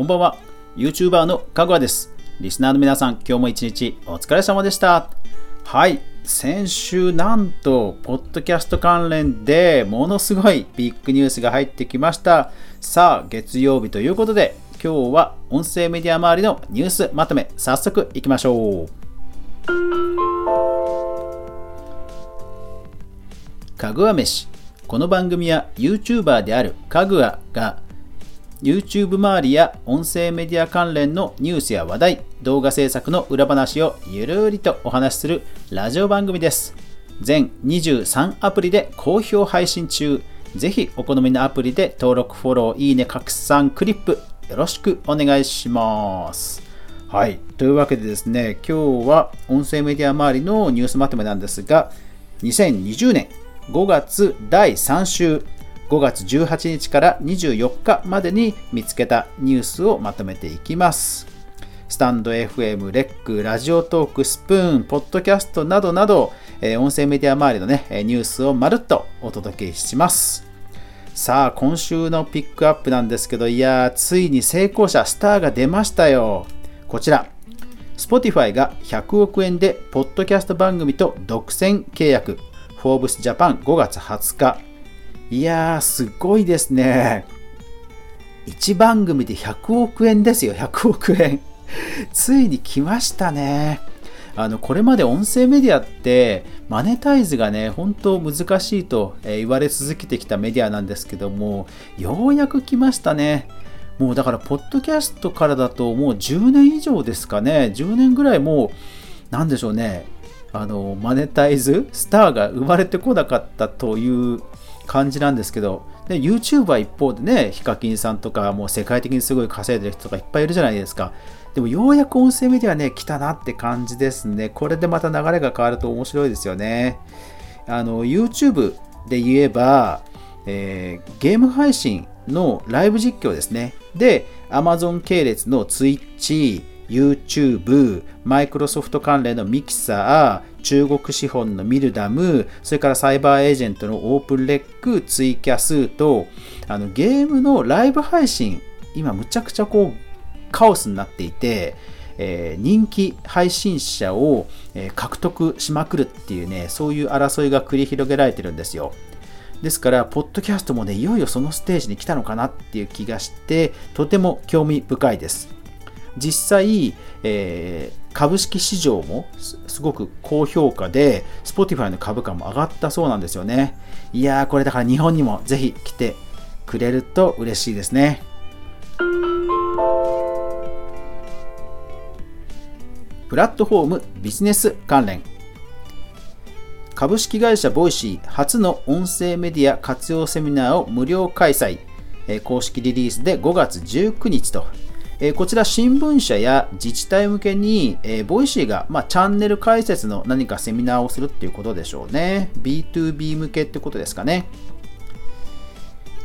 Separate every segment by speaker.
Speaker 1: こんばんは。YouTuber のかぐわです。リスナーの皆さん、今日も一日お疲れ様でした。はい。先週、なんと、ポッドキャスト関連でものすごいビッグニュースが入ってきました。さあ、月曜日ということで、今日は音声メディア周りのニュースまとめ、早速いきましょう。かぐわ飯。この番組は YouTuber であるかぐわが YouTube 周りや音声メディア関連のニュースや話題、動画制作の裏話をゆるりとお話しするラジオ番組です。全23アプリで好評配信中。ぜひお好みのアプリで登録、フォロー、いいね、拡散、クリップよろしくお願いします。はい。というわけでですね、今日は音声メディア周りのニュースまとめなんですが、2020年5月第3週、5月18日から24日までに見つけたニュースをまとめていきます。スタンド FM、レック、ラジオトーク、スプーン、ポッドキャストなどなど、音声メディア周りのね、ニュースをまるっとお届けします。さあ、今週のピックアップなんですけど、いやー、ついに成功者、スターが出ましたよ。こちら、Spotify が100億円でポッドキャスト番組と独占契約。フォーブスジャパン5月20日。いやー、すごいですね。1番組で100億円ですよ、100億円。ついに来ましたね。あのこれまで音声メディアってマネタイズがね本当難しいと言われ続けてきたメディアなんですけどもようやく来ましたねもうだからポッドキャストからだともう10年以上ですかね10年ぐらいもうなんでしょうねあのマネタイズスターが生まれてこなかったという感じなんですけどで YouTuber 一方でねヒカキンさんとかもう世界的にすごい稼いでる人とかいっぱいいるじゃないですか。でもようやく音声メディアね来たなって感じですね。これでまた流れが変わると面白いですよね。あの YouTube で言えば、えーゲーム配信のライブ実況ですね。で Amazon 系列の Twitch YouTube、マイクロソフト関連のミキサー、中国資本のミルダム、それからサイバーエージェントのオープンレック、ツイキャスと、あのゲームのライブ配信、今むちゃくちゃこうカオスになっていて、えー人気配信者を、えー獲得しまくるっていうね、そういう争いが繰り広げられてるんですよ。ですから、ポッドキャストもね、いよいよそのステージに来たのかなっていう気がして、とても興味深いです。実際、えー株式市場もすごく高評価で、Spotify の株価も上がったそうなんですよね。いやー、これだから日本にもぜひ来てくれると嬉しいですね。プラットフォームビジネス関連株式会社ボイシー初の音声メディア活用セミナーを無料開催公式リリースで5月19日とえーこちら新聞社や自治体向けに、えーボイシーが、まあ、チャンネル解説の何かセミナーをするっていうことでしょうね。B2B 向けってことですかね。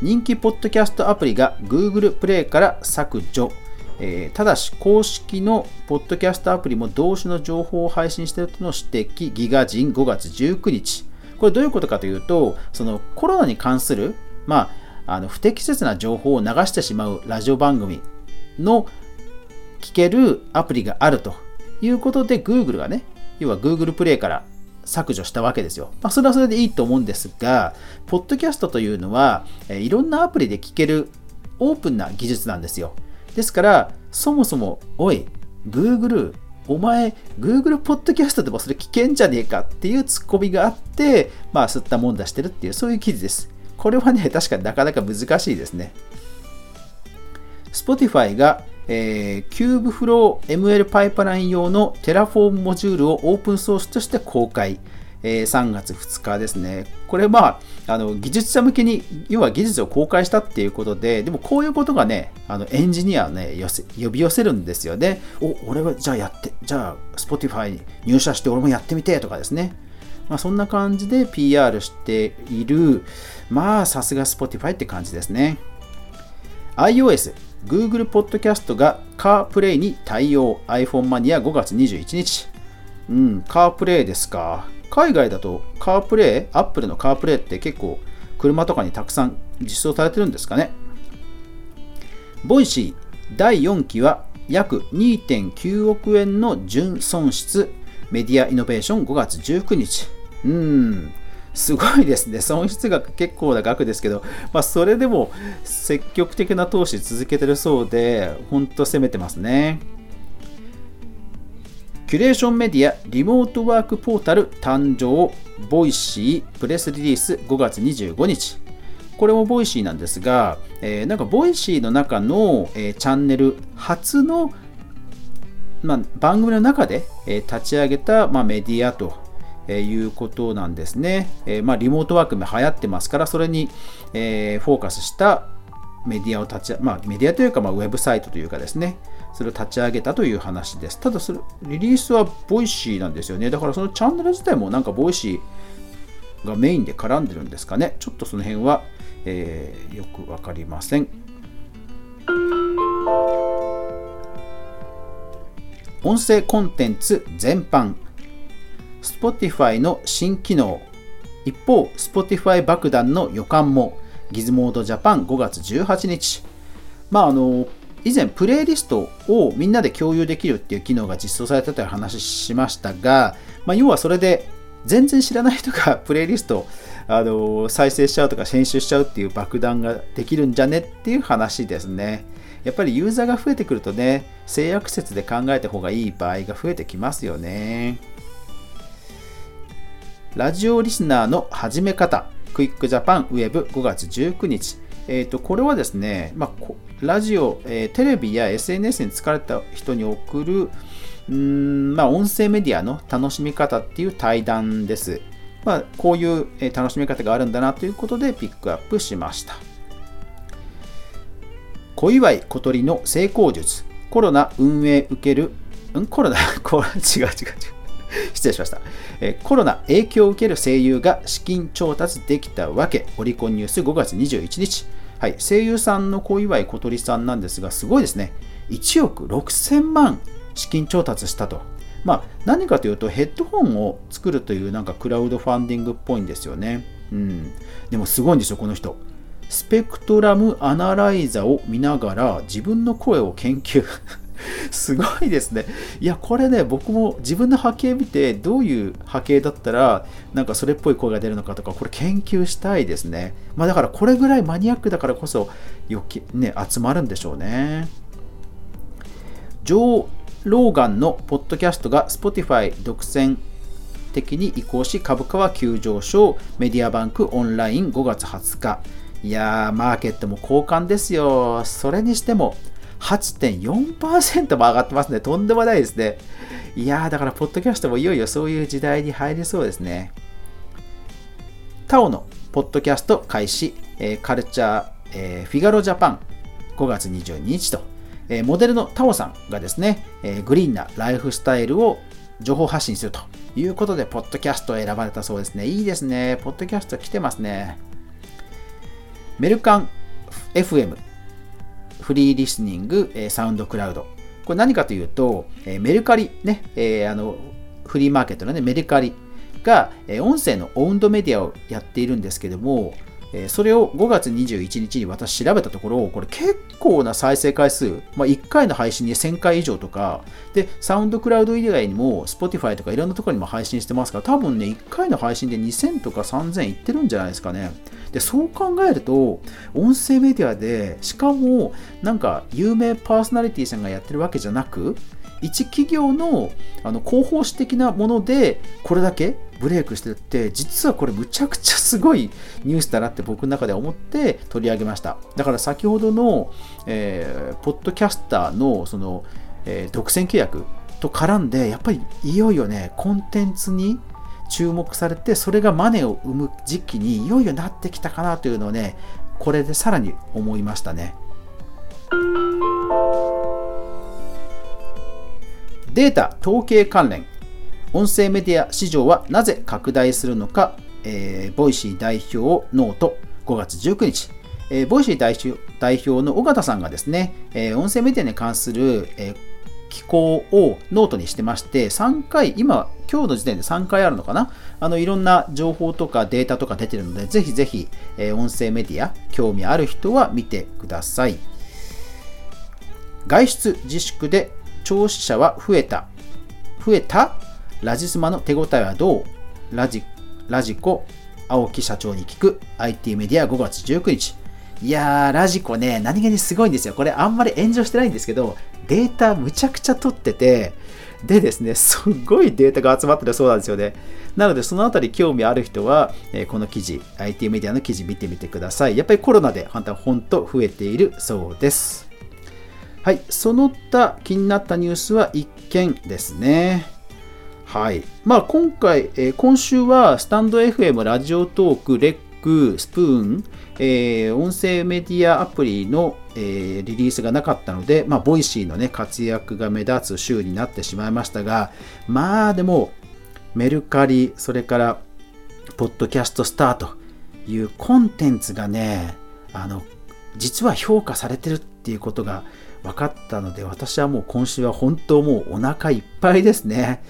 Speaker 1: 人気ポッドキャストアプリが Google プレイから削除、えーただし公式のポッドキャストアプリも同種の情報を配信しているとの指摘。 GIGAZINE 5月19日。これどういうことかというとそのコロナに関する、まあ、あの不適切な情報を流してしまうラジオ番組。の聞けるアプリがあるということで Google がね要は Google プレイから削除したわけですよ。まあ、それはそれでいいと思うんですが、ポッドキャストというのは、えいろんなアプリで聞けるオープンな技術なんですよ。ですから、そもそも、おい、Google、お前、Google ポッドキャストでもそれ危険じゃねえかっていうツッコミがあって、まあ、吸ったもんだしてるっていう、そういう記事です。これはね、確かになかなか難しいですね。Spotify が、えー、Kubeflow ML パイプライン用の Terraform モジュールをオープンソースとして公開。えー3月2日ですね。これは、あの技術者向けに、要は技術を公開したっていうことで、でもこういうことがね、あのエンジニアをね、呼び寄せるんですよね。お、俺はじゃあやって、じゃあ Spotify に入社して俺もやってみてとかですね。まあ、そんな感じで PR している、まあさすが Spotify って感じですね。iOS、Google Podcast が CarPlay に対応 iPhone マニア5月21日。うん、CarPlay ですか。海外だと CarPlay、Apple の CarPlay って結構車とかにたくさん実装されてるんですかね。ボイシー、第4期は約2.9億円の純損失メディアイノベーション5月19日うんすごいですね。損失額結構な額ですけど、まあ、それでも積極的な投資続けてるそうで、本当攻めてますね。キュレーションメディアリモートワークポータル誕生ボイシープレスリリース5月25日。これもボイシーなんですが、えー、なんかボイシーの中の、えー、チャンネル初の、まあ、番組の中で、えー、立ち上げた、まあ、メディアとえいうことなんですね。えまあ、リモートワークも流行ってますから、それに、えフォーカスしたメディアを立ち、まあ、メディアというか、まあ、ウェブサイトというかですね、それを立ち上げたという話です。ただそれ、リリースはボイシーなんですよね。だからそのチャンネル自体もなんかボイシーがメインで絡んでるんですかね。ちょっとその辺は、えー、よく分かりません。音声コンテンツ全般 Spotify の新機能一方 Spotify 爆弾の予感もギズモードジャパン5月18日まああの以前プレイリストをみんなで共有できるっていう機能が実装されたという話しましたが、まあ、要はそれで全然知らない人が プレイリストあの再生しちゃうとか編集しちゃうっていう爆弾ができるんじゃねっていう話ですね。やっぱりユーザーが増えてくるとね、性悪説で考えた方がいい場合が増えてきますよね。ラジオリスナーの始め方、クイックジャパンウェブ5月19日。えーと、これはですね、まあ、ラジオ、えー、テレビや SNS に疲れた人に送る、うんまあ、音声メディアの楽しみ方っていう対談です。まあ、こういう、楽しみ方があるんだなということでピックアップしました。小祝小鳥の成功術、コロナ運営受ける、ん？コロナ？これ違う違う違う。失礼しました、えコロナ影響を受ける声優が資金調達できたわけ、オリコンニュース5月21日。はい、声優さんの小祝小鳥さんなんですが、すごいですね。1億6000万資金調達したと。まあ、何かというと、ヘッドホンを作るというなんかクラウドファンディングっぽいんですよね。うん。でもすごいんですよ、この人。スペクトラムアナライザを見ながら自分の声を研究すごいですね。いや、これね、僕も自分の波形見て、どういう波形だったら、なんかそれっぽい声が出るのかとか、これ研究したいですね。まあだからこれぐらいマニアックだからこそ、よきね、集まるんでしょうね。ジョー・ローガンのポッドキャストが Spotify 独占的に移行し、株価は急上昇、メディアバンクオンライン5月20日。いやー、マーケットも好感ですよ。それにしても、8.4%も上がってますね。とんでもないですね。いやー、だから、ポッドキャストもいよいよそういう時代に入りそうですね。タオのポッドキャスト開始、えー、カルチャー、えー、フィガロジャパン5月22日と、えー、モデルのタオさんがですね、えグリーンなライフスタイルを情報発信するということで、ポッドキャストを選ばれたそうですね。いいですね。ポッドキャスト来てますね。メルカン FM フリーリスニング、えサウンドクラウド。これ何かというと、えメルカリ、ね、えー、あのフリーマーケットの、ね、メルカリが、え音声のオウンドメディアをやっているんですけども、えそれを5月21日に私調べたところ、これ結構な再生回数、まあ、1回の配信に1000回以上とか、で、サウンドクラウド以外にも Spotify とかいろんなところにも配信してますから、多分ね、1回の配信で2000とか3000いってるんじゃないですかね。で、そう考えると、音声メディアで、しかも、なんか有名パーソナリティさんがやってるわけじゃなく、一企業のあの広報誌的なものでこれだけブレイクしてるって実はこれむちゃくちゃすごいニュースだなって僕の中で思って取り上げました。だから先ほどの、えー、ポッドキャスターのその、えー、独占契約と絡んでやっぱりいよいよねコンテンツに注目されてそれがマネを生む時期にいよいよなってきたかなというのをねこれでさらに思いましたね。データ統計関連。音声メディア市場はなぜ拡大するのか、えー、ボイシー代表ノート。5月19日、えー、ボイシー代表の緒方さんがですね、えー、音声メディアに関する、えー、寄稿をノートにしてまして、3回、今、今日の時点で3回あるのかな？あの、いろんな情報とかデータとか出てるので、ぜひぜひ、えー、音声メディア、興味ある人は見てください。外出自粛で聴取者は増えた。増えた？ラジスマの手応えはどう？ラジラジコ青木社長に聞く IT メディア5月19日。いやー、ラジコね、何気にすごいんですよ。これあんまり炎上してないんですけど、データむちゃくちゃ取ってて、でですね、すごいデータが集まってるそうなんですよね。なので、そのあたり興味ある人は、えー、この記事、IT メディアの記事見てみてください。やっぱりコロナで本当増えているそうです。はい、その他気になったニュースは1件ですね。はい。まあ今回、えー、今週はスタンド FM、ラジオトーク、レック、スプーン、えー、音声メディアアプリの、えー、リリースがなかったので、まあ、ボイシーのね、活躍が目立つ週になってしまいましたが、まあでも、メルカリ、それから、ポッドキャストスターというコンテンツがね、あの、実は評価されてるっていうことが分かったので、私はもう今週は本当もうお腹いっぱいですね。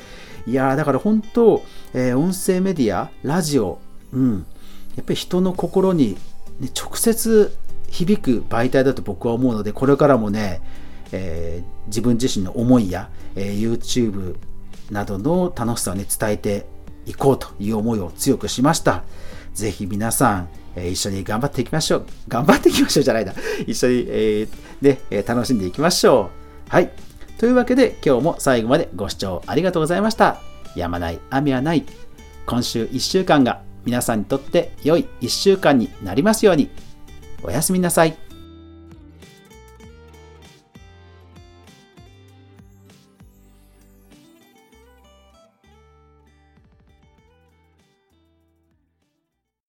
Speaker 1: いやー、だから本当、えー、音声メディア、ラジオ、うん、やっぱり人の心に、ね、直接響く媒体だと僕は思うので、これからもね、えー、自分自身の思いや、えー、YouTube などの楽しさをね、伝えていこうという思いを強くしました。ぜひ皆さん、え、一緒に頑張っていきましょう。頑張っていきましょうじゃないな。一緒に、えー、ね、楽しんでいきましょう。はい。というわけで今日も最後までご視聴ありがとうございました。やまない雨はない。今週1週間が皆さんにとって良い1週間になりますように。おやすみなさい。